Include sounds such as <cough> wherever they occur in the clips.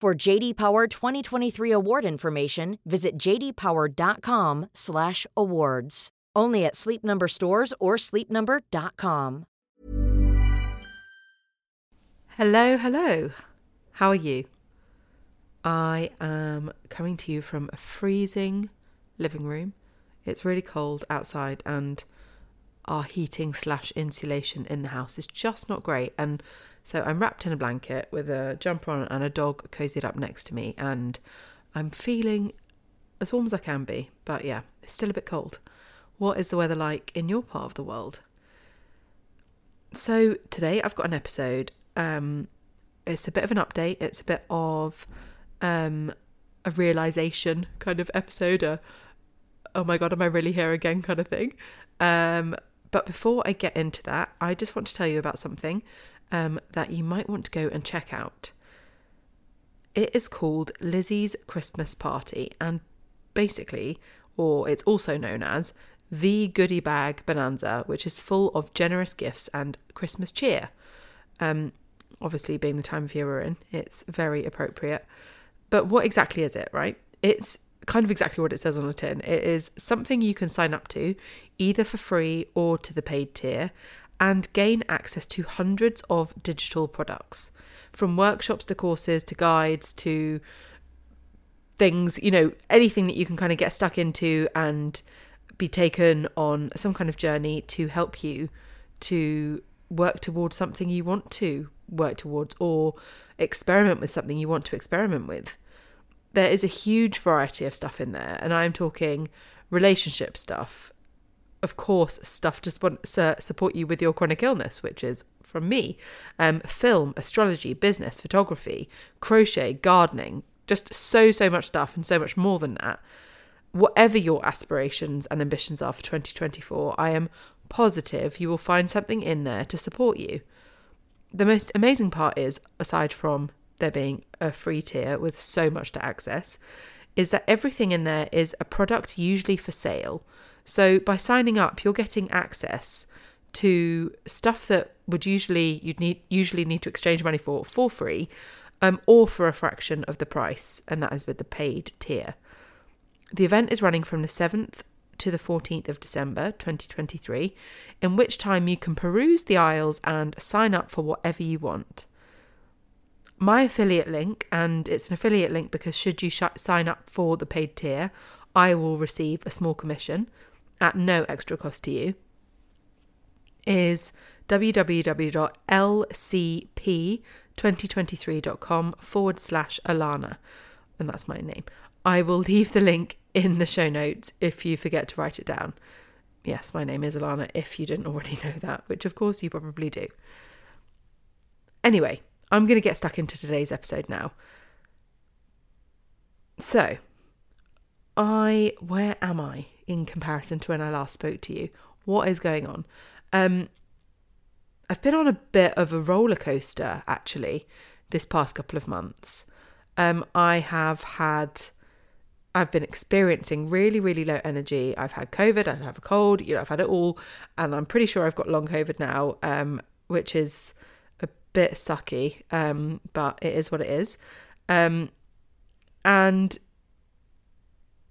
For JD Power 2023 award information, visit jdpower.com/awards. Only at Sleep Number stores or sleepnumber.com. Hello, hello. How are you? I am coming to you from a freezing living room. It's really cold outside, and our heating slash insulation in the house is just not great. And so I'm wrapped in a blanket with a jumper on and a dog cozied up next to me, and I'm feeling as warm as I can be. But yeah, it's still a bit cold. What is the weather like in your part of the world? So today I've got an episode. Um, it's a bit of an update. It's a bit of um, a realization kind of episode. A, oh my god, am I really here again kind of thing. Um, but before I get into that, I just want to tell you about something um, that you might want to go and check out. It is called Lizzy's Christmas Party, and basically, or it's also known as the Goodie Bag Bonanza, which is full of generous gifts and Christmas cheer. Um, obviously, being the time of year we're in, it's very appropriate. But what exactly is it, right? It's kind of exactly what it says on the tin. It is something you can sign up to, either for free or to the paid tier, and gain access to hundreds of digital products from workshops to courses to guides to things, you know, anything that you can kind of get stuck into and be taken on some kind of journey to help you to work towards something you want to work towards or experiment with something you want to experiment with. There is a huge variety of stuff in there, and I'm talking relationship stuff, of course, stuff to support you with your chronic illness, which is from me um, film, astrology, business, photography, crochet, gardening, just so, so much stuff and so much more than that. Whatever your aspirations and ambitions are for 2024, I am positive you will find something in there to support you. The most amazing part is, aside from there being a free tier with so much to access, is that everything in there is a product usually for sale so by signing up, you're getting access to stuff that would usually you'd need usually need to exchange money for for free, um, or for a fraction of the price, and that is with the paid tier. The event is running from the 7th to the 14th of December 2023, in which time you can peruse the aisles and sign up for whatever you want. My affiliate link, and it's an affiliate link because should you sh- sign up for the paid tier, I will receive a small commission at no extra cost to you is www.lcp2023.com forward slash Alana. And that's my name. I will leave the link in the show notes if you forget to write it down. Yes, my name is Alana if you didn't already know that, which of course you probably do. anyway, I'm going to get stuck into today's episode now. So, I where am I in comparison to when I last spoke to you? What is going on? Um I've been on a bit of a roller coaster actually this past couple of months. Um I have had I've been experiencing really, really low energy. I've had COVID, I have a cold, you know, I've had it all, and I'm pretty sure I've got long COVID now, um, which is a bit sucky, um, but it is what it is. Um, and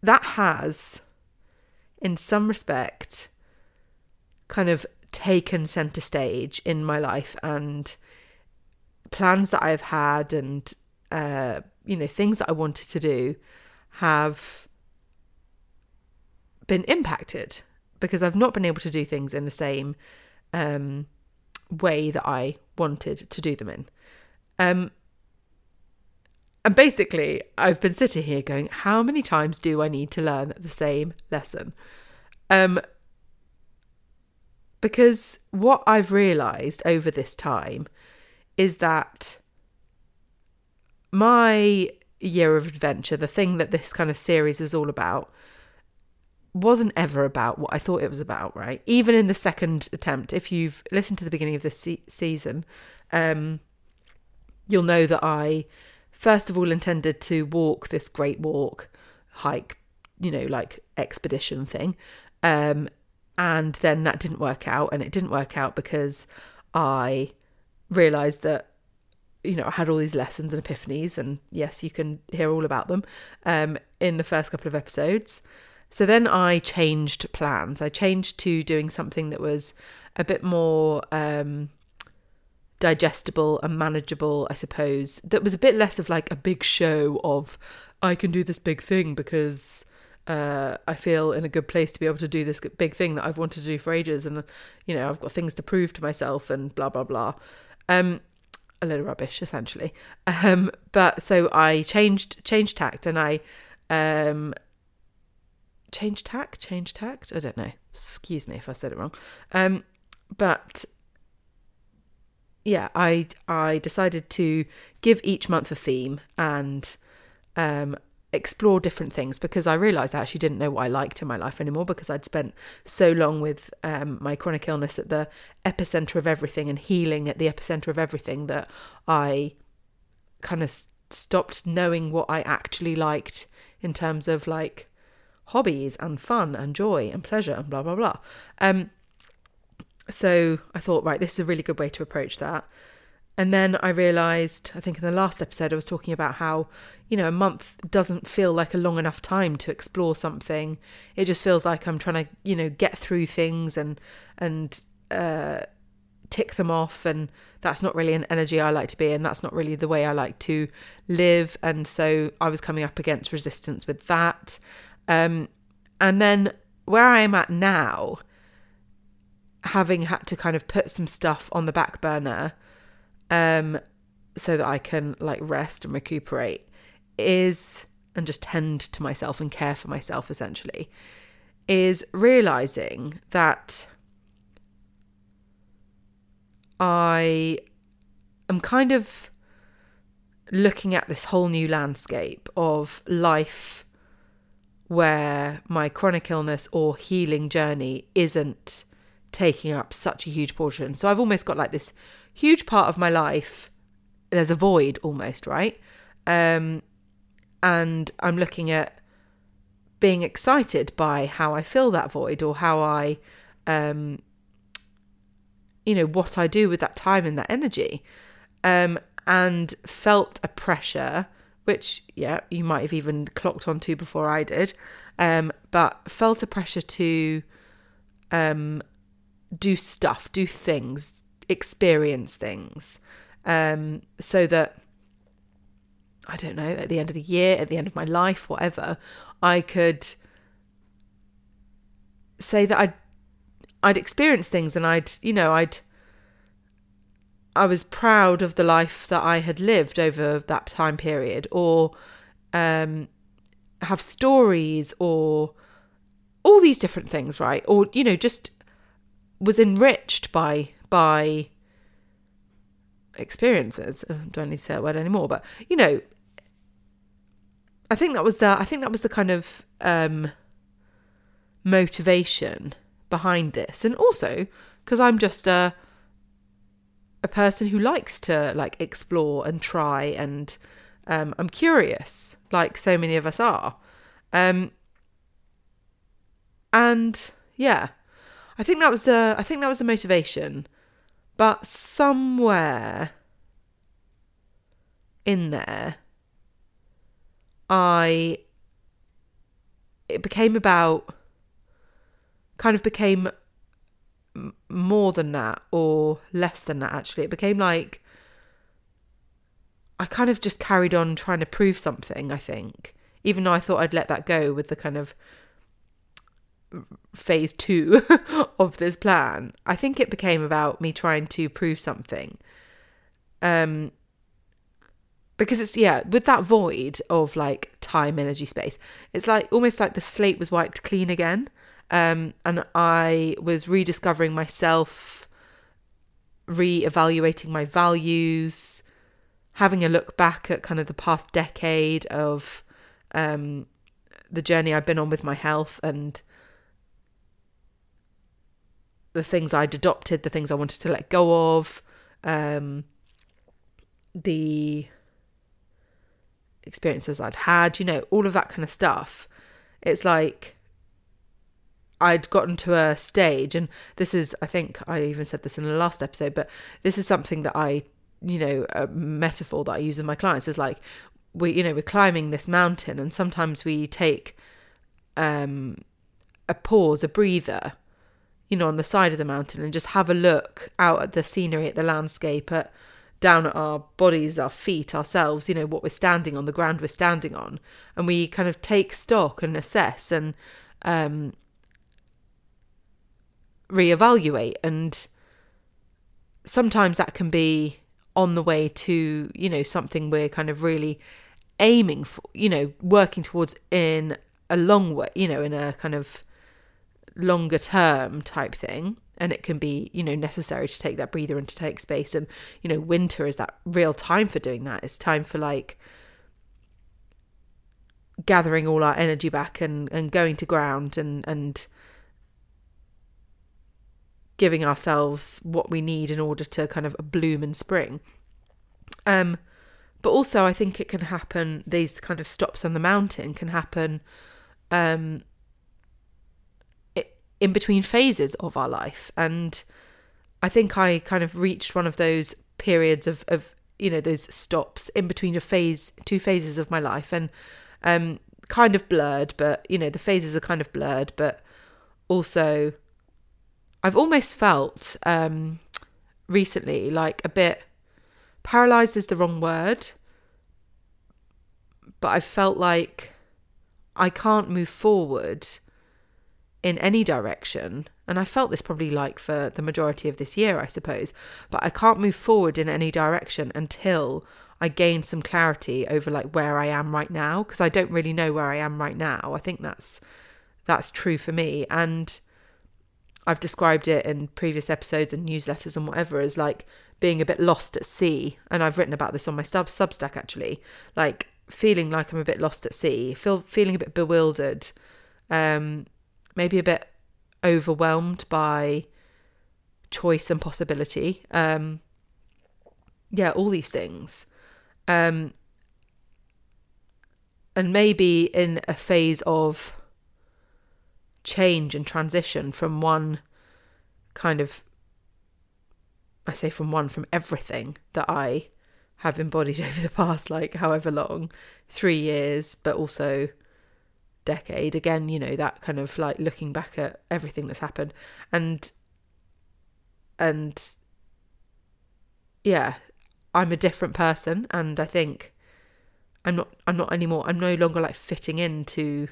that has, in some respect, kind of taken center stage in my life and plans that I've had and, uh, you know, things that I wanted to do have been impacted because I've not been able to do things in the same um, way that I wanted to do them in. Um, and basically, I've been sitting here going, how many times do I need to learn the same lesson? Um, because what I've realized over this time is that my year of adventure, the thing that this kind of series was all about, wasn't ever about what I thought it was about, right? Even in the second attempt, if you've listened to the beginning of this se- season, um, you'll know that I first of all intended to walk this great walk, hike, you know, like expedition thing. Um, and then that didn't work out. And it didn't work out because I realized that, you know, I had all these lessons and epiphanies. And yes, you can hear all about them um, in the first couple of episodes. So then I changed plans. I changed to doing something that was a bit more um, digestible and manageable, I suppose. That was a bit less of like a big show of I can do this big thing because uh, I feel in a good place to be able to do this big thing that I've wanted to do for ages, and you know I've got things to prove to myself and blah blah blah. Um, a little rubbish essentially. Um, but so I changed changed tact and I um changed tact changed tact I don't know. Excuse me if I said it wrong. Um, but yeah, I I decided to give each month a theme and um, explore different things because I realised I actually didn't know what I liked in my life anymore because I'd spent so long with um, my chronic illness at the epicenter of everything and healing at the epicenter of everything that I kind of stopped knowing what I actually liked in terms of like hobbies and fun and joy and pleasure and blah blah blah. Um, so I thought, right, this is a really good way to approach that. And then I realized, I think in the last episode, I was talking about how, you know, a month doesn't feel like a long enough time to explore something. It just feels like I'm trying to, you know, get through things and, and, uh, tick them off. And that's not really an energy I like to be in. That's not really the way I like to live. And so I was coming up against resistance with that. Um, and then where I am at now, having had to kind of put some stuff on the back burner um so that I can like rest and recuperate is and just tend to myself and care for myself essentially is realizing that I am kind of looking at this whole new landscape of life where my chronic illness or healing journey isn't taking up such a huge portion. So I've almost got like this huge part of my life. There's a void almost, right? Um, and I'm looking at being excited by how I fill that void or how I, um, you know, what I do with that time and that energy. Um, and felt a pressure, which, yeah, you might have even clocked onto before I did, um, but felt a pressure to um, do stuff, do things, experience things, um, so that I don't know, at the end of the year, at the end of my life, whatever, I could say that I'd I'd experienced things and I'd you know I'd I was proud of the life that I had lived over that time period or um, have stories or all these different things right? Or you know just was enriched by by experiences. I don't need to say that word anymore, but you know, I think that was the I think that was the kind of um, motivation behind this, and also because I'm just a a person who likes to like explore and try, and um, I'm curious, like so many of us are, um, and yeah, I think that was the I think that was the motivation, but somewhere in there I it became about kind of became more than that or less than that actually. It became like I kind of just carried on trying to prove something I think even though I thought I'd let that go with the kind of phase 2 <laughs> of this plan I think it became about me trying to prove something. Um because it's yeah with that void of like time energy space it's like almost like the slate was wiped clean again. Um, and i was rediscovering myself re-evaluating my values having a look back at kind of the past decade of um, the journey i've been on with my health and the things i'd adopted the things i wanted to let go of um, the experiences I'd had, you know, all of that kind of stuff. It's like I'd gotten to a stage, and this is, I think I even said this in the last episode, but this is something that I, you know, a metaphor that I use with my clients is like, we, you know, we're climbing this mountain, and sometimes we take um, a pause, a breather, you know, on the side of the mountain and just have a look out at the scenery, at the landscape, at down at our bodies, our feet, ourselves, you know, what we're standing on, the ground we're standing on. And we kind of take stock and assess and um, reevaluate. And sometimes that can be on the way to, you know, something we're kind of really aiming for, you know, working towards in a long way, you know, in a kind of longer term type thing. And it can be you know necessary to take that breather and to take space. And you know winter is that real time for doing that. It's time for like gathering all our energy back and and going to ground and and giving ourselves what we need in order to kind of bloom in spring. Um but also i think it can happen these kind of stops on the mountain can happen um in between phases of our life. And I think I kind of reached one of those periods of, of you know, those stops in between a phase, two phases of my life, and um, kind of blurred, but you know, the phases are kind of blurred, but also I've almost felt um, recently like a bit paralyzed is the wrong word, but I felt like I can't move forward in any direction. And I felt this probably like for the majority of this year, I suppose. But I can't move forward in any direction until I gain some clarity over like where I am right now because I don't really know where I am right now. I think that's that's true for me and I've described it in previous episodes and newsletters and whatever as like being a bit lost at sea and I've written about this on my sub substack actually like feeling like I'm a bit lost at sea feel feeling a bit bewildered um maybe a bit overwhelmed by choice and possibility. Um, yeah, all these things. Um, and maybe in a phase of change and transition from one kind of, I say from one, from everything that I have embodied <laughs> over the past, like however long, three years, but also decade. Again you know that kind of like looking back at everything that's happened. And and yeah i'm a different person. And i think i'm not i'm not anymore i'm no longer like fitting into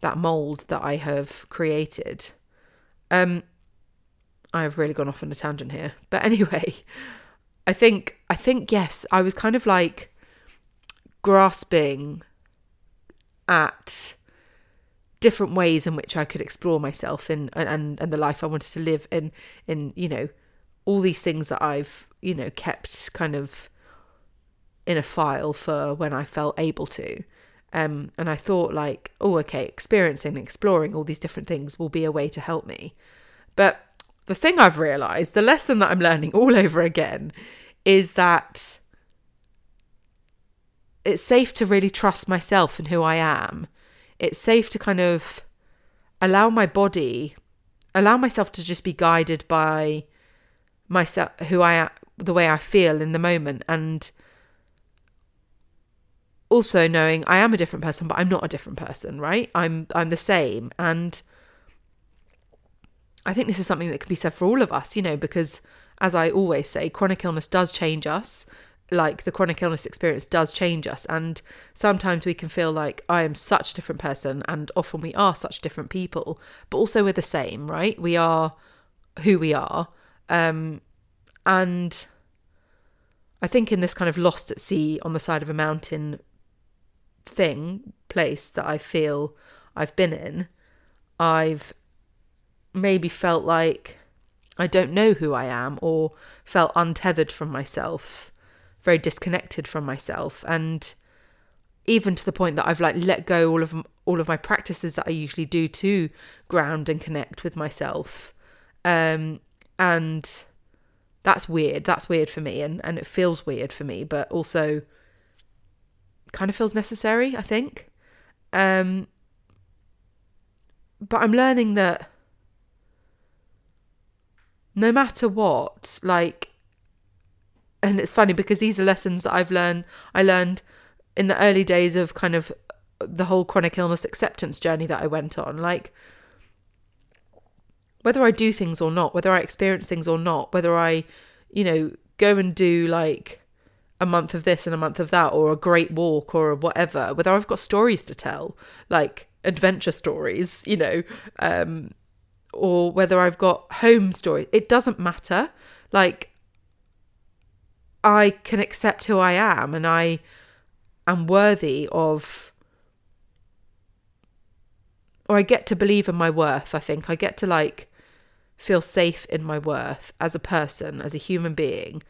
that mold that i have created. Um i've really gone off on a tangent here. But anyway <laughs> i think i think yes i was kind of like grasping at different ways in which I could explore myself in and, and the life I wanted to live in in you know all these things that I've, you know, kept kind of in a file for when I felt able to. Um, and I thought, like, oh, okay, experiencing, exploring all these different things will be a way to help me. But the thing I've realized, the lesson that I'm learning <laughs> all over again, is that it's safe to really trust myself and who I am. It's safe to kind of allow my body, allow myself to just be guided by myself, who I am, the way I feel in the moment, and also knowing I am a different person, but I'm not a different person, right? I'm I'm the same, and I think this is something that can be said for all of us, you know, because as I always say, chronic illness does change us like the chronic illness experience does change us and sometimes we can feel like i am such a different person and often we are such different people but also we're the same right? We are who we are. Um, and i think in this kind of lost at sea on the side of a mountain thing place that i feel i've been in i've maybe felt like i don't know who i am or felt untethered from myself very disconnected from myself and even to the point that I've like let go all of all of my practices that I usually do to ground and connect with myself. Um, and that's weird. That's weird for me and and it feels weird for me, but also kind of feels necessary, I think. Um, but I'm learning that no matter what, like and it's funny because these are lessons that I've learned I learned in the early days of kind of the whole chronic illness acceptance journey that I went on. Like whether I do things or not whether I experience things or not whether I you know go and do like a month of this and a month of that or a great walk or whatever whether I've got stories to tell like adventure stories you know um or whether I've got home stories it doesn't matter. Like I can accept who I am and I am worthy of or I get to believe in my worth, I think. I get to like feel safe in my worth as a person, as a human being,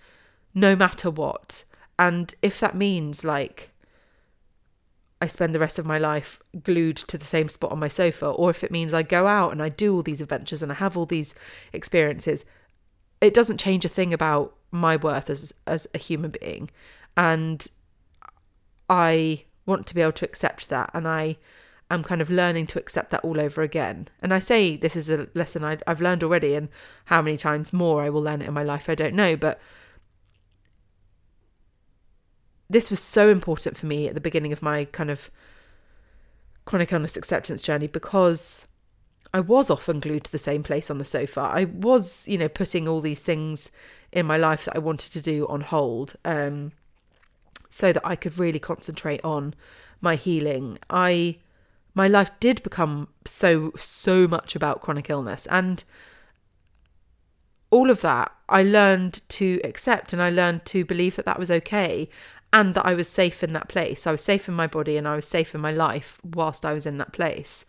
no matter what. And if that means like I spend the rest of my life glued to the same spot on my sofa, or if it means I go out and I do all these adventures and I have all these experiences, it doesn't change a thing about my worth as as a human being. And i want to be able to accept that. And i am kind of learning to accept that all over again. And i say this is a lesson I, i've learned already and how many times more i will learn it in my life i don't know. But this was so important for me at the beginning of my kind of chronic illness acceptance journey because I was often glued to the same place on the sofa. I was, you know, putting all these things in my life that I wanted to do on hold um, so that I could really concentrate on my healing. I my life did become so so much about chronic illness and all of that I learned to accept and I learned to believe that that was okay and that I was safe in that place. I was safe in my body and I was safe in my life whilst I was in that place.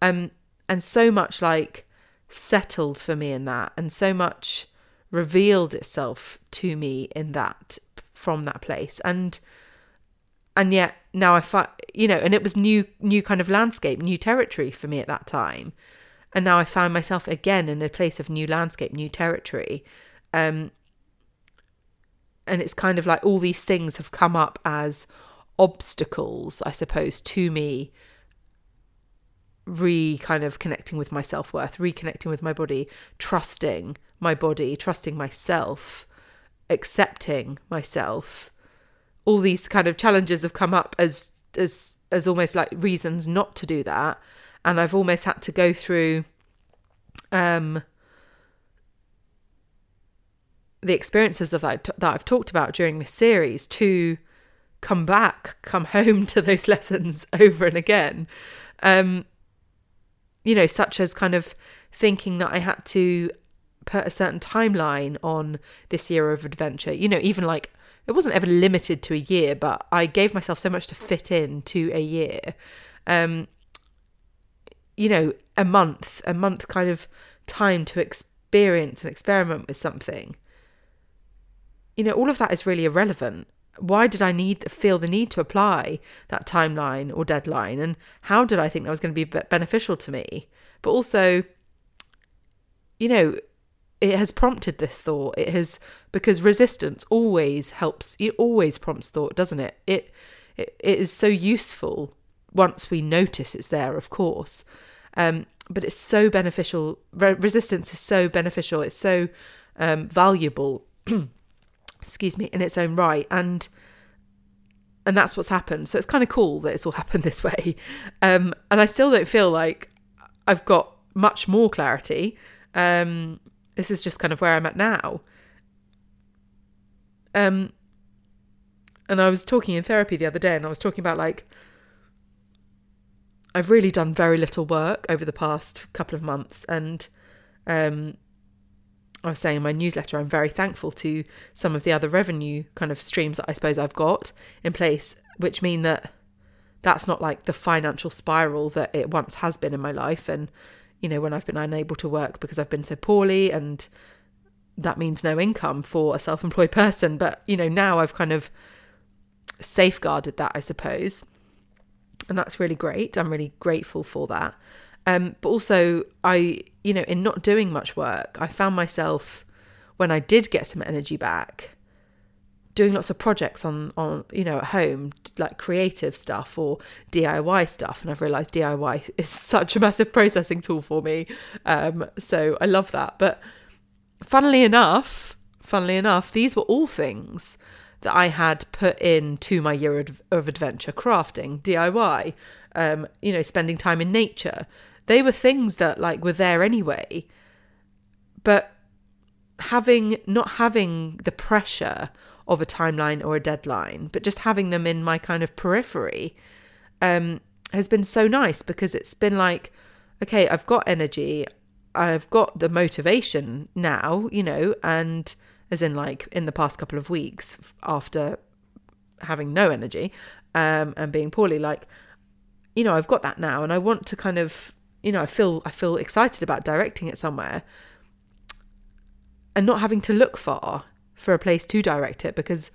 Um and so much like settled for me in that and so much revealed itself to me in that from that place. And and yet now i find you know and it was new new kind of landscape new territory for me at that time. And now i found myself again in a place of new landscape new territory. Um and it's kind of like all these things have come up as obstacles i suppose to me re kind of connecting with my self worth, reconnecting with my body, trusting my body, trusting myself, accepting myself. All these kind of challenges have come up as as as almost like reasons not to do that, and I've almost had to go through um the experiences of that that I've talked about during this series to come back, come <laughs> home to those lessons <laughs> over and again. Um, you know, such as kind of thinking that I had to put a certain timeline on this year of adventure. You know, even like it wasn't ever limited to a year, but I gave myself so much to fit in to a year. Um, you know, a month, a month kind of time to experience and experiment with something. you know, all of that is really irrelevant. Why did I need feel the need to apply that timeline or deadline, and how did I think that was going to be beneficial to me? But also, you know, it has prompted this thought. It has because resistance always helps. It always prompts thought, doesn't it? It it, it is so useful once we notice it's there, of course. Um, but it's so beneficial. Re- resistance is so beneficial. It's so um, valuable. <clears throat> excuse me, in its own right, and and that's what's happened. So it's kind of cool that it's all <laughs> happened this way. Um, and I still don't feel like I've got much more clarity. Um, this is just kind of where I'm at now. Um, and I was talking in therapy the other day, and I was talking about like I've really done very little work over the past couple of months, and um, I was saying in my newsletter, I'm very thankful to some of the other revenue kind of streams that I suppose I've got in place, which mean that that's not like the financial spiral that it once has been in my life. And you know, when I've been unable to work because I've been so poorly and that means no income for a self-employed <laughs> person. But you know now I've kind of safeguarded that I suppose. And that's really great. I'm really grateful for that um, but also I you know in not doing much work I found myself when I did get some energy back doing lots of projects on on you know at home like creative stuff or DIY stuff. And I've realized DIY is <laughs> such a massive processing tool for me. Um, so I love that. But funnily enough funnily enough these were all things that I had put into my year of adventure crafting DIY um, you know spending time in nature they were things that like were there anyway. But having not having the pressure of a timeline or a deadline, but just having them in my kind of periphery um, has been so nice because it's been like, okay, I've got energy, I've got the motivation now, you know, and as in like in the past couple of weeks after having no energy um, and being poorly, like, you know, I've got that now, and I want to kind of, you know, I feel I feel excited about directing it somewhere and not having to look far for a place to direct it because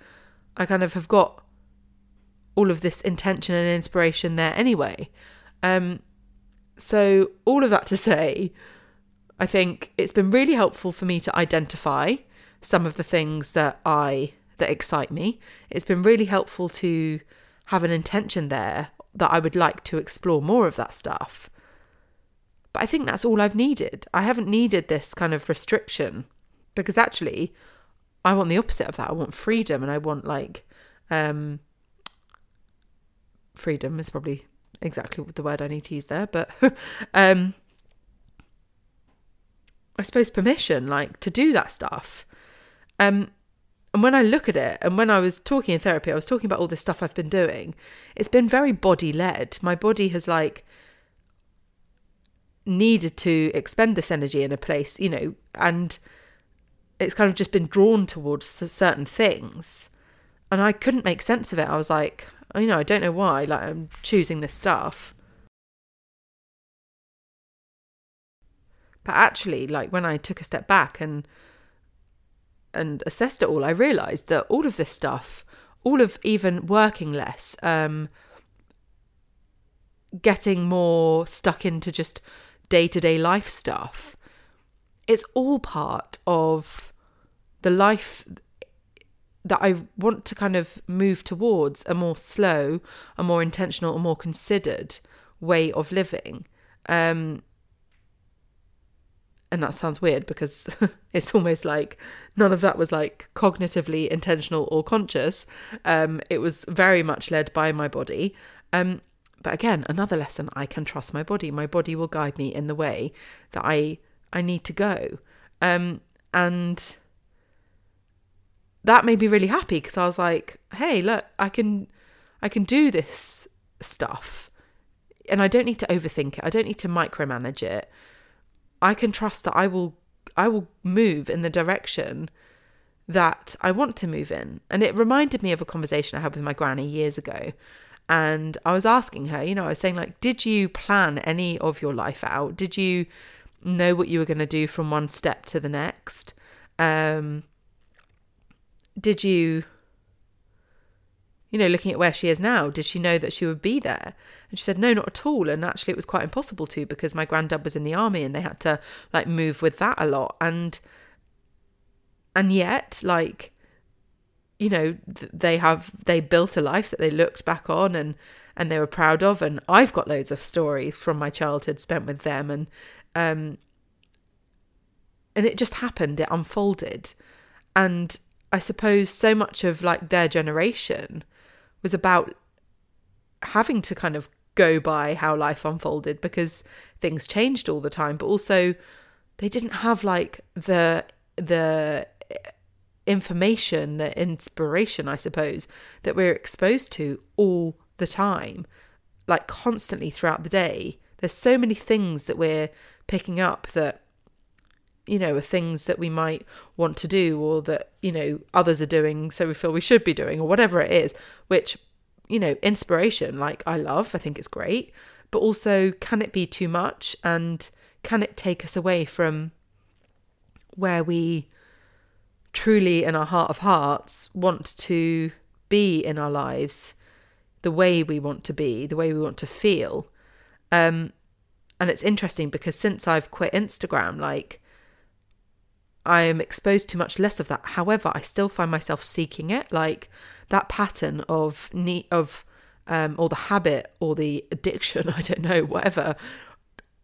I kind of have got all of this intention and inspiration there anyway. Um, so, all of that to <laughs> say, I think it's been really helpful for me to identify some of the things that I that excite me. It's been really helpful to have an intention there that I would like to explore more of that stuff. But I think that's all I've needed. I haven't needed this kind of restriction because actually I want the opposite of that. I want freedom and I want like um freedom is probably exactly the word I need to use there, but <laughs> um I suppose permission like to do that stuff. Um and when I look at it, and when I was talking in therapy, I was talking about all this stuff I've been doing. It's been very body led. My body has like needed to expend this energy in a place, you know, and it's kind of just been drawn towards certain things. And i couldn't make sense of it. I was like you know i don't know why like i'm choosing this stuff. But actually like when i took a step back and and assessed it all i realized that all of this stuff all of even working less um getting more stuck into just day-to-day life stuff it's all part of the life that I want to kind of move towards a more slow, a more intentional, a more considered way of living. Um, and that sounds weird because <laughs> it's almost like none of that was like cognitively intentional or conscious. Um, it was very much led by my body. Um, but again, another lesson I can trust my body. My body will guide me in the way that I I need to go. Um, and that made me really happy because I was like, hey, look, I can I can do this stuff. And I don't need to overthink it. I don't need to micromanage it. I can trust that I will I will move in the direction that I want to move in. And it reminded me of a conversation I had with my granny years ago. And I was asking her, you know, I was saying like, did you plan any of your life out? Did you know what you were going to do from one step to the next? Um did you you know, looking at where she is now, did she know that she would be there? And she said, no, not at all. And actually, it was quite impossible to because my granddad was in the army and they had to like move with that a lot. And, and yet, like, you know, they have, they built a life that they looked back on and, and they were proud of. And I've got loads of stories from my childhood spent with them. And, um, and it just happened, it unfolded. And I suppose so much of like their generation was about having to kind of go by how life unfolded because things changed all the time but also they didn't have like the the information the inspiration i suppose that we're exposed to all the time like constantly throughout the day. There's so many things that we're picking up that you know are things that we might want to do or that you know others are doing so we feel we should be doing or whatever it is which you know inspiration like i love i think it's great but also can it be too much? And can it take us away from where we truly in our heart of hearts want to be in our lives the way we want to be the way we want to feel um and it's interesting because since i've quit instagram like I am exposed to much less of that. However, I still find myself seeking it, like that pattern of need of um, or the habit or the addiction, <laughs> I don't know, whatever,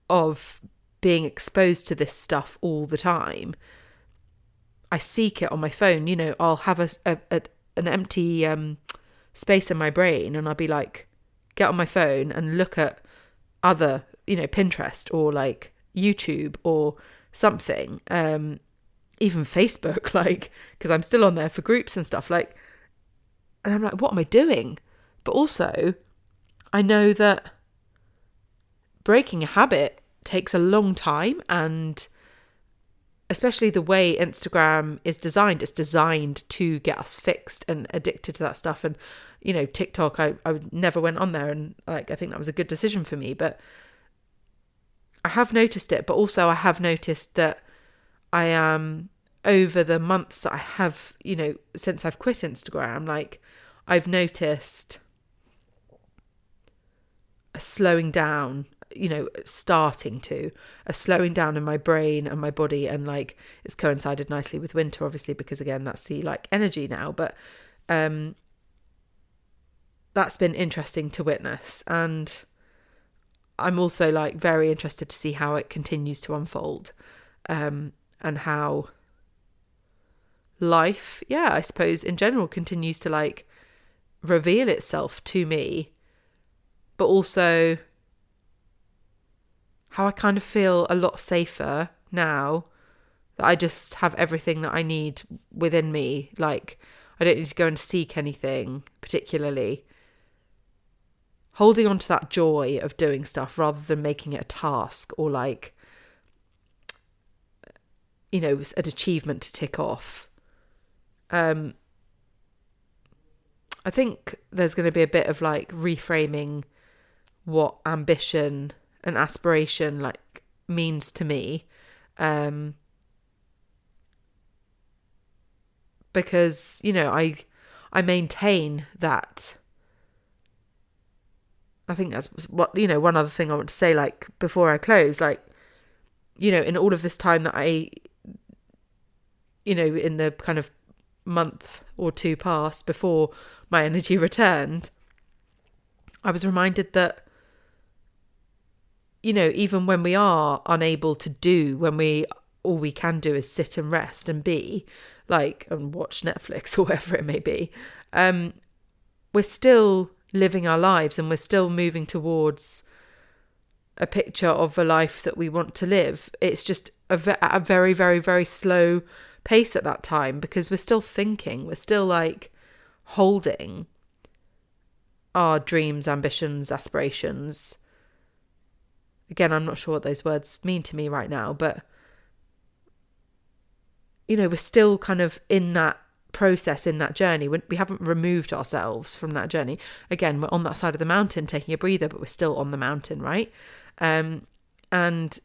of being exposed to this stuff all the time. I seek it on my phone. You know, I'll have a, a, a an empty um, space in my brain, and I'll be like, get on my phone and look at other, you know, Pinterest or like YouTube or something. Um, even Facebook, <laughs> like, because I'm still on there for groups and stuff, like, and I'm like, what am I doing? But also, I know that breaking a habit takes a long time and especially the way Instagram is designed, it's designed to get us fixed and addicted to that stuff. And, you know, TikTok, I, I never went on there and like I think that was a good decision for me. But I have noticed it, but also I have noticed that I am over the months that I have, you know, since I've quit Instagram, like I've noticed a slowing down, you know, starting to a slowing down in my brain and my body, and like it's coincided nicely with winter, obviously, because again, that's the like energy now, but um, that's been interesting to witness, and I'm also like very interested to see how it continues to unfold, um, and how life, yeah, I suppose in general continues to like reveal itself to me, but also how I kind of feel a lot safer now that I just have everything that I need within me. Like, I don't need to go and seek anything particularly. Holding on to that joy of doing stuff rather than making it a task or like, you know, an achievement to tick off. Um, I think there's going to be a bit of like reframing what ambition and aspiration like means to me. Um, because, you know, I I maintain that I think that's what you know, one other thing I want to say like before I close, like you know, in all of this time that I you know, in the kind of month or two past before my energy <laughs> returned, I was reminded that, you know, even when we are unable to do, when we all we can do is sit and rest and be, like, and watch Netflix <laughs> or whatever it may be, um, we're still living our lives and we're still moving towards a picture of a life that we want to live. It's just a, ve- a very, very, very slow pace at that time because we're still thinking, we're still like holding our dreams, ambitions, aspirations. Again, I'm not sure what those words mean to me right now, but you know, we're still kind of in that process, in that journey. We haven't removed ourselves from that journey. Again, we're on that side of the mountain taking a breather, but we're still on the mountain, right? Um, and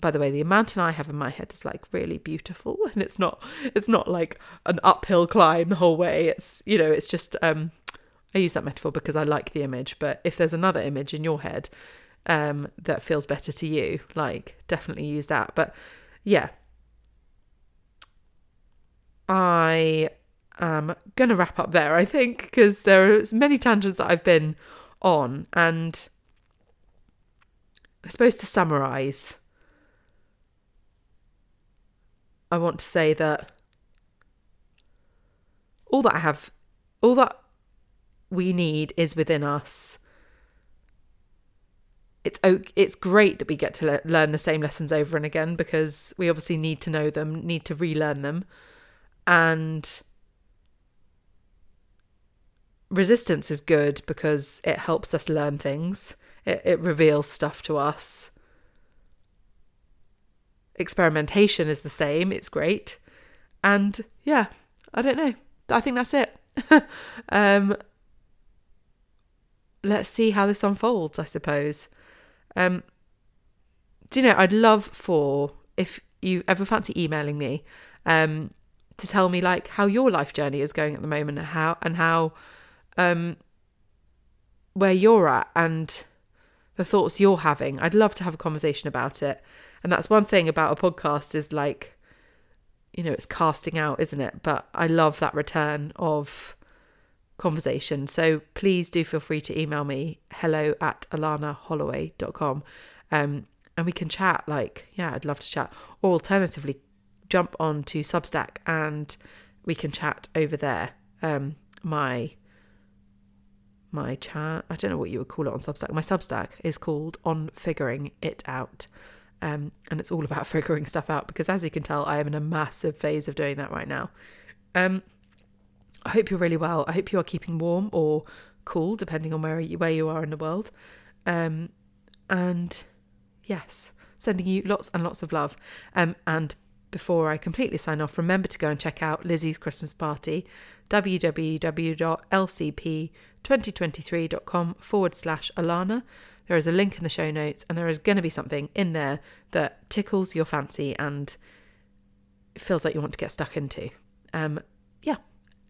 by the way, the mountain I have in my head is like really beautiful, <laughs> and it's not it's not like an uphill climb the whole way. It's you know it's just um, I use that metaphor because I like the image. But if there's another image in your head um, that feels better to you, like definitely use that. But yeah, I am going to wrap up there, I think, because there are many tangents that I've been on. And I suppose to summarize, I want to say that all that I have, all that we need is within us. It's it's great that we get to learn the same lessons over and again because we obviously need to know them, need to relearn them and resistance is good because it helps us learn things, it, it reveals stuff to us. Experimentation is the same, it's great. And yeah, I don't know. I think that's it. <laughs> um, let's see how this unfolds, I suppose. Um, do you know, I'd love for, if you ever fancy emailing me, um, to tell me like how your life journey is going at the moment and how and how um where you're at and the thoughts you're having. I'd love to have a conversation about it. And that's one thing about a podcast is like you know, it's casting out, isn't it? But I love that return of conversation. So please do feel free to email me hello at alanaholloway.com um, and we can chat. Like, yeah, I'd love to chat. Or alternatively, jump on to Substack and we can chat over there. Um, my my chat, I don't know what you would call it on Substack. My Substack is called On Figuring It Out. Um, and it's all about <laughs> figuring stuff out because, as you can tell, I am in a massive phase of doing that right now. Um, I hope you're really well. I hope you are keeping warm or cool, depending on where you, where you are in the world. Um, and yes, sending you lots and lots of love. Um, and before I completely sign off, remember to go and check out Lizzy's Christmas Party, www.lcp2023.com forward slash Alana. There is a link in the show notes, and there is going to be something in there that tickles your fancy and feels like you want to get stuck into. Um,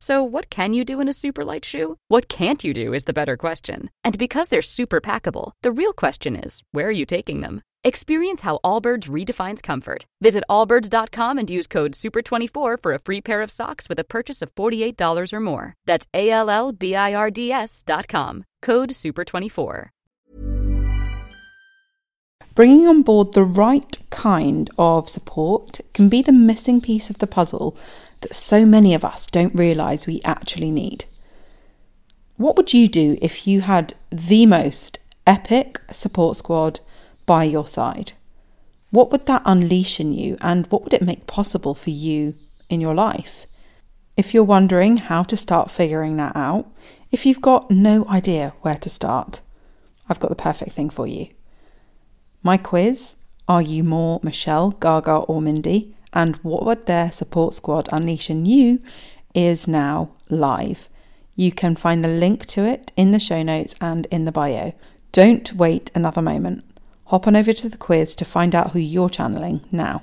So, what can you do in a super light shoe? What can't you do is the better question. And because they're super packable, the real question is where are you taking them? Experience how Allbirds redefines comfort. Visit allbirds.com and use code SUPER24 for a free pair of socks with a purchase of $48 or more. That's A L L B I R D S.com. Code SUPER24. Bringing on board the right kind of support can be the missing piece of the puzzle that so many of us don't realise we actually need. What would you do if you had the most epic support squad? by your side? What would that unleash in you and what would it make possible for you in your life? If you're wondering how to start figuring that out, if you've got no idea where to start, I've got the perfect thing for you. My quiz Are you more Michelle, Gaga, or Mindy? And what would their support squad unleash in you? is now live. You can find the link to it in the show notes and in the bio. Don't wait another moment. Hop on over to the quiz to find out who you're channeling now.